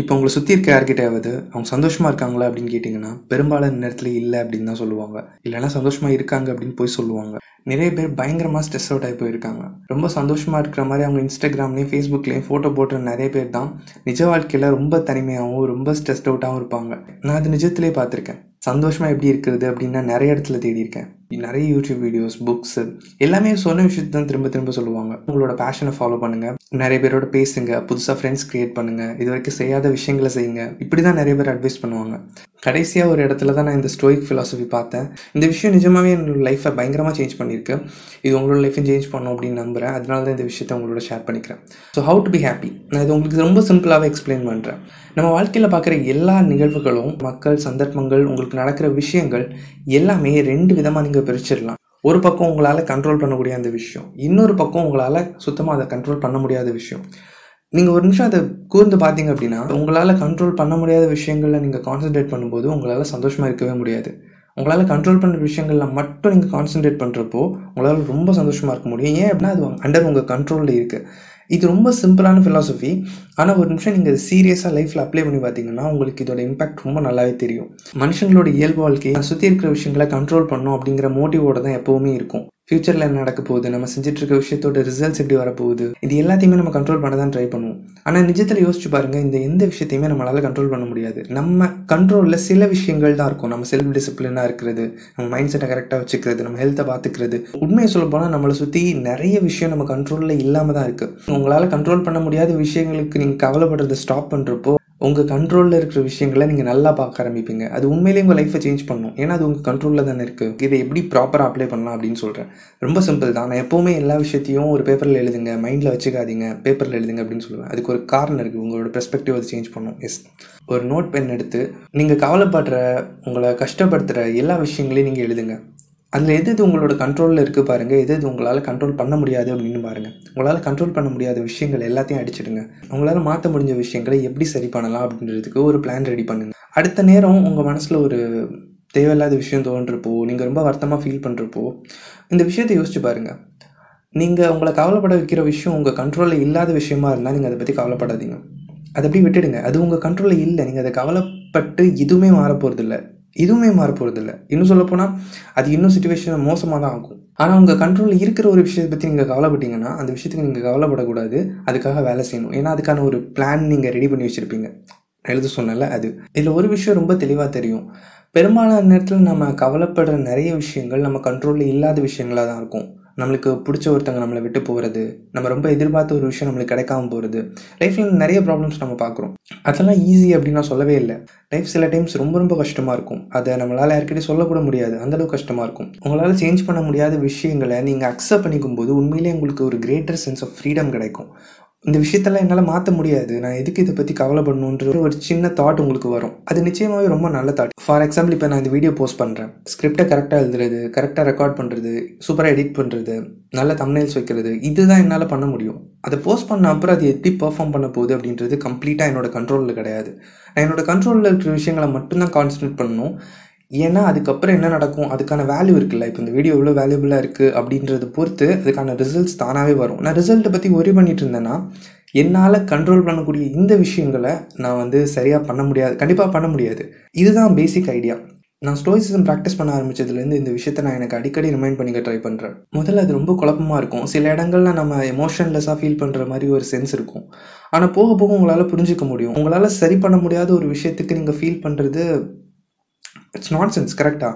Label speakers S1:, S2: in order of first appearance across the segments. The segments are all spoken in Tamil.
S1: இப்போ உங்களை சுற்றி இருக்க யார்கிட்டயாவது அவங்க சந்தோஷமாக இருக்காங்களா அப்படின்னு கேட்டிங்கன்னா பெரும்பாலான நேரத்தில் இல்லை அப்படின்னு தான் சொல்லுவாங்க. இல்லைன்னா சந்தோஷமாக இருக்காங்க அப்படின்னு போய் சொல்லுவாங்க. நிறைய பேர் பயங்கரமாக ஸ்ட்ரெஸ் அவுட் ஆகி போயிருக்காங்க. ரொம்ப சந்தோஷமாக இருக்கிற மாதிரி அவங்க இன்ஸ்டாகிராம்லேயும் ஃபேஸ்புக்லேயும் ஃபோட்டோ போட்டுற நிறைய பேர் தான் நிஜ வாழ்க்கையில் ரொம்ப தனிமையாகவும் ரொம்ப ஸ்ட்ரெஸ்ட் அவுட்டாகவும் இருப்பாங்க. நான் அது நிஜத்திலே பார்த்துருக்கேன். சந்தோஷமாக எப்படி இருக்கிறது அப்படின்னா நிறைய இடத்துல தேடி இருக்கேன். நிறைய யூடியூப் வீடியோஸ் புக்ஸ் எல்லாமே சொன்ன விஷயத்தை தான் திரும்ப திரும்ப சொல்லுவாங்க. உங்களோட பேஷனை ஃபாலோ பண்ணுங்க. நிறைய பேரோட பேசுங்க. புதுசாக ஃப்ரெண்ட்ஸ் கிரியேட் பண்ணுங்க. இது வரைக்கும் செய்யாத விஷயங்களை செய்யுங்க. இப்படி தான் நிறைய பேர் அட்வைஸ் பண்ணுவாங்க. கடைசியாக ஒரு இடத்துல தான் நான் இந்த ஸ்டோயிக் ஃபிலாசபி பார்த்தேன். இந்த விஷயம் நிஜமாவே என்னோட லைஃப்பை பயங்கரமாக சேஞ்ச் பண்ணியிருக்கு. இது உங்களோட லைஃப்பையும் சேஞ்ச் பண்ணும் அப்படின்னு நம்புறேன். அதனால தான் இந்த விஷயத்தை உங்களோட ஷேர் பண்ணிக்கிறேன். So how to be happy நான் இது உங்களுக்கு ரொம்ப சிம்பிளாகவே எக்ஸ்பிளைன் பண்ணுறேன் நம்ம வாழ்க்கையில் பார்க்குற எல்லா நிகழ்வுகளும் மக்கள் சந்தர்ப்பங்கள் உங்களுக்கு நடக்கிற விஷயங்கள் எல்லாமே ரெண்டு விதமாக நீங்கள் பிரிச்சிடலாம். ஒரு பக்கம் உங்களால் கண்ட்ரோல் பண்ணக்கூடிய அந்த விஷயம் இன்னொரு பக்கம் உங்களால் சுத்தமாக அதை கண்ட்ரோல் பண்ண முடியாத விஷயம். நீங்கள் ஒரு நிமிஷம் அதை கூர்ந்து பார்த்தீங்க அப்படின்னா உங்களால் கண்ட்ரோல் பண்ண முடியாத விஷயங்களில் நீங்கள் கான்சென்ட்ரேட் பண்ணும்போது உங்களால் சந்தோஷமாக இருக்கவே முடியாது. உங்களால் கண்ட்ரோல் பண்ணுற விஷயங்களில் மட்டும் நீங்கள் கான்சென்ட்ரேட் பண்ணுறப்போ உங்களால் ரொம்ப சந்தோஷமாக இருக்க முடியும். ஏன் அப்படின்னா அது அண்டர் உங்கள் கண்ட்ரோலில் இருக்குது இது ரொம்ப சிம்பிளான ஃபிலாசபி ஆனால் ஒரு நிமிஷம் நீங்கள் சீரியஸாக லைஃப்பில் அப்ளை பண்ணி பார்த்தீங்கன்னா உங்களுக்கு இதோட இம்பாக்ட் ரொம்ப நல்லாவே தெரியும். மனுஷங்களோட இயல்பு வாழ்க்கையை சுற்றி இருக்கிற விஷயங்களை கண்ட்ரோல் பண்ணும் அப்படிங்கிற மோட்டிவோட தான் எப்போவுமே இருக்கும். ஃப்யூச்சரில் என்ன நடக்க போகுது? நம்ம செஞ்சுட்டு இருக்க விஷயத்தோட ரிசல்ட்ஸ் எப்படி வரப்போகுது? இது எல்லாத்தையுமே நம்ம கண்ட்ரோல் பண்ண தான் ட்ரை பண்ணுவோம். ஆனால் நிஜத்தில் யோசிச்சு பாருங்க இந்த எந்த விஷயத்தையுமே நம்மளால் கண்ட்ரோல் பண்ண முடியாது. நம்ம கண்ட்ரோலில் சில விஷயங்கள் தான் இருக்கும். நம்ம செல்ஃப் டிசிப்ளினாக இருக்கிறது நம்ம மைண்ட் செட்டை கரெக்டாக வச்சுக்கிறது நம்ம ஹெல்த்தை பார்த்துக்கிறது. உண்மையை சொல்ல போனால் நம்மளை சுற்றி நிறைய விஷயம் நம்ம கண்ட்ரோலில் இல்லாமல் தான் இருக்குது உங்களால் கண்ட்ரோல் பண்ண முடியாத விஷயங்களுக்கு நீங்கள் கவலைப்படுறதை ஸ்டாப் பண்ணுறப்போ உங்கள் கண்ட்ரோலில் இருக்கிற விஷயங்களை நீங்கள் நல்லா பார்க்க ஆரம்பிப்பீங்க. அது உண்மையிலேயே உங்கள் லைஃப்பை சேஞ்ச் பண்ணும். ஏன்னா அது உங்கள் கண்ட்ரோலில் தானே இருக்குது இதை எப்படி ப்ராப்பராக அப்ளை பண்ணலாம் அப்படின்னு சொல்கிறேன் ரொம்ப சிம்பிள் தான். நான் எப்போவுமே எல்லா விஷயத்தையும் ஒரு பேப்பரில் எழுதுங்க மைண்டில் வச்சுக்காதீங்க பேப்பரில் எழுதுங்க அப்படின்னு சொல்லுவேன். அதுக்கு ஒரு காரணம் இருக்குது உங்களோட பெர்ஸ்பெக்டிவ் அது சேஞ்ச் பண்ணும். எஸ் ஒரு நோட் பென் எடுத்து நீங்கள் கவலைப்படுற உங்களை கஷ்டப்படுத்துகிற எல்லா விஷயங்களையும் நீங்கள் எழுதுங்க. அதில் எது எது உங்களோட கண்ட்ரோலில் இருக்குது பாருங்கள் எது எது உங்களால் கண்ட்ரோல் பண்ண முடியாது அப்படின்னு பாருங்கள் உங்களால் கண்ட்ரோல் பண்ண முடியாத விஷயங்கள் எல்லாத்தையும் அடிச்சிடுங்க. உங்களால் மாற்ற முடிஞ்ச விஷயங்களை எப்படி சரி பண்ணலாம் அப்படின்றதுக்கு ஒரு பிளான் ரெடி பண்ணுங்க. அடுத்த நேரம் உங்கள் மனசில் ஒரு தேவையில்லாத விஷயம் தோன்றப்போ நீங்கள் ரொம்ப வருத்தமாக ஃபீல் பண்ணுறப்போ இந்த விஷயத்தை யோசிச்சு பாருங்கள் நீங்கள் உங்களை கவலைப்பட வைக்கிற விஷயம் உங்கள் கண்ட்ரோலில் இல்லாத விஷயமா இருந்தால் நீங்கள் அதை பற்றி கவலைப்படாதீங்க. அதை அப்படியே விட்டுடுங்க. அது உங்கள் கண்ட்ரோலில் இல்லை. நீங்கள் அதை கவலைப்பட்டு எதுவுமே மாற போகிறதில்ல இதுவுமே மாற போகிறதில்ல இன்னும் சொல்லப்போனால் அது இன்னும் சுச்சுவேஷன் மோசமாக தான் ஆகும். ஆனால் உங்கள் கண்ட்ரோலில் இருக்கிற ஒரு விஷயத்தை பற்றி நீங்கள் கவலைப்பட்டீங்கன்னா அந்த விஷயத்துக்கு நீங்கள் கவலைப்படக்கூடாது. அதுக்காக வேலை செய்யணும். ஏன்னா அதுக்கான ஒரு பிளான் நீங்கள் ரெடி பண்ணி வச்சுருப்பீங்க. எழுத சொன்னல அது. இதில் ஒரு விஷயம் ரொம்ப தெளிவாக தெரியும். பெரும்பாலான நேரத்தில் நம்ம கவலைப்படுற நிறைய விஷயங்கள் நம்ம கண்ட்ரோலில் இல்லாத விஷயங்களாக தான் இருக்கும். நம்மளுக்கு பிடிச்ச ஒருத்தங்க நம்மளை விட்டு போகிறது நம்ம ரொம்ப எதிர்பார்த்த ஒரு விஷயம் நம்மளுக்கு கிடைக்காம போகிறது லைஃப்பில் நிறைய ப்ராப்ளம்ஸ் நம்ம பார்க்குறோம். அதெல்லாம் ஈஸி அப்படின்னு நான் சொல்லவே இல்லை. லைஃப் சில டைம்ஸ் ரொம்ப ரொம்ப கஷ்டமாக இருக்கும். அதை நம்மளால் யார்கிட்டயும் சொல்லக்கூட முடியாது. அந்தளவுக்கு கஷ்டமாக இருக்கும். உங்களால் சேஞ்ச் பண்ண முடியாத விஷயங்களை நீங்கள் அக்செப்ட் பண்ணிக்கும் போது உண்மையிலேயே உங்களுக்கு ஒரு கிரேட்டர் சென்ஸ் ஆஃப் ஃப்ரீடம் கிடைக்கும். இந்த விஷயத்தெல்லாம் என்னால் மாற்ற முடியாது. நான் எதுக்கு இதை பற்றி கவலைப்படணுன்ற ஒரு சின்ன தாட் உங்களுக்கு வரும். அது நிச்சயமாகவே ரொம்ப நல்ல தாட் ஃபார் எக்ஸாம்பிள் இப்போ நான் இந்த வீடியோ போஸ்ட் பண்ணுறேன் ஸ்கிரிப்டை கரெக்டாக எழுதுறது கரெக்டாக ரெக்கார்ட் பண்ணுறது சூப்பராக எடிட் பண்ணுறது நல்ல தமிழ்ஸ் வைக்கிறது இதுதான் என்னால் பண்ண முடியும். அதை போஸ்ட் பண்ண அப்புறம் அது எப்படி பெர்ஃபார்ம் பண்ண போகுது அப்படின்றது கம்ப்ளீட்டாக என்னோட கண்ட்ரோலில் கிடையாது. நான் என்னோட கண்ட்ரோலில் இருக்கிற விஷயங்களை மட்டும்தான் கான்சன்ட்ரேட் பண்ணணும். ஏன்னா அதுக்கப்புறம் என்ன நடக்கும்? அதுக்கான வேல்யூ இருக்குல்ல? இப்போ இந்த வீடியோ எவ்வளோ வேல்யூபுளாக இருக்குது அப்படின்றத பொறுத்து அதுக்கான ரிசல்ட்ஸ் தானாகவே வரும். நான் ரிசல்ட்டை பற்றி ஒரி பண்ணிட்டு இருந்தேன்னா என்னால் கண்ட்ரோல் பண்ணக்கூடிய இந்த விஷயங்களை நான் வந்து சரியாக பண்ண முடியாது கண்டிப்பாக பண்ண முடியாது. இதுதான் பேசிக் ஐடியா நான் ஸ்டோயிசிசம் ப்ராக்டிஸ் பண்ண ஆரம்பிச்சதுலேருந்து இந்த விஷயத்தை நான் எனக்கு அடிக்கடி ரிமைண்ட் பண்ணிக்க ட்ரை பண்ணுறேன் முதல்ல அது ரொம்ப குழப்பமாக இருக்கும். சில இடங்கள்ல நம்ம எமோஷன்லெஸ்ஸாக ஃபீல் பண்ணுற மாதிரி ஒரு சென்ஸ் இருக்கும். ஆனால் போக போக உங்களால் புரிஞ்சிக்க முடியும். உங்களால் சரி பண்ண முடியாத ஒரு விஷயத்துக்கு நீங்கள் ஃபீல் பண்ணுறது இட்ஸ் நாட் சென்ஸ் கரெக்டாக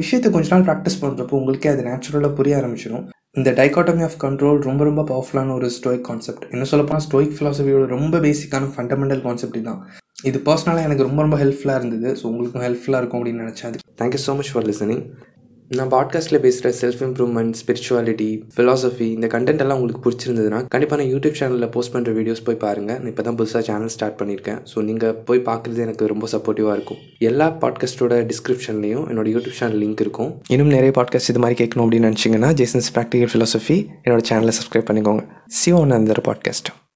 S1: விஷயத்தை கொஞ்ச நாள் ப்ராக்டிஸ் பண்ணுறப்போ உங்களுக்கே அது நேச்சுரலாக புரிய ஆரம்பிச்சிடும் இந்த டைகாட்டமி ஆஃப் கண்ட்ரோல் ரொம்ப ரொம்ப பவர்ஃபுல்லான ஒரு ஸ்டோயிக் கான்செப்ட் என்ன சொல்லப்போனால் ஸ்டோயிக் ஃபிலாசபியோட ரொம்ப பேசிக்கான ஃபண்டமெண்டல் கான்செப்ட் தான் இது பர்சனலாக எனக்கு ரொம்ப ரொம்ப ஹெல்ப்ஃபுல்லாக இருந்தது. ஸோ உங்களுக்கும் ஹெல்ப்ஃபுல்லாக இருக்கும் அப்படின்னு நினச்சேன். Thank you so much for listening நான் பாட்காஸ்ட்டில் பேசுகிற செல்ஃப் இம்ப்ரூவ்மெண்ட் ஸ்பிரிச்சுவாலிட்டி ஃபிலாசபி இந்த கண்டென்ட் எல்லாம் உங்களுக்கு பிடிச்சிருந்ததுன்னா கண்டிப்பாக நான் யூடியூப் சேனலில் போஸ்ட் பண்ணுற வீடியோஸ் போய் பாருங்கள் நான் இப்போ தான் புதுசாக சேனல் ஸ்டார்ட் பண்ணியிருக்கேன் ஸோ நீங்கள் போய் பார்க்குறது எனக்கு ரொம்ப சப்போர்ட்டிவாக இருக்கும். எல்லா பாட்காஸ்ட்டோட டிஸ்கிரிப்ஷன்லையும் என்னோட யூடியூப் சேனல் லிங்க் இருக்கும். இன்னும் நிறைய பாட்காஸ்ட் இது மாதிரி கேட்கணும் அப்படின்னு நினச்சிங்கன்னா ஜேசன்ஸ் ப்ராக்டிகல் ஃபிலாசபி என்னோட சேனலை சப்ஸ்கிரைப் பண்ணிக்கோங்க. சிவன் அந்த பாட்காஸ்ட்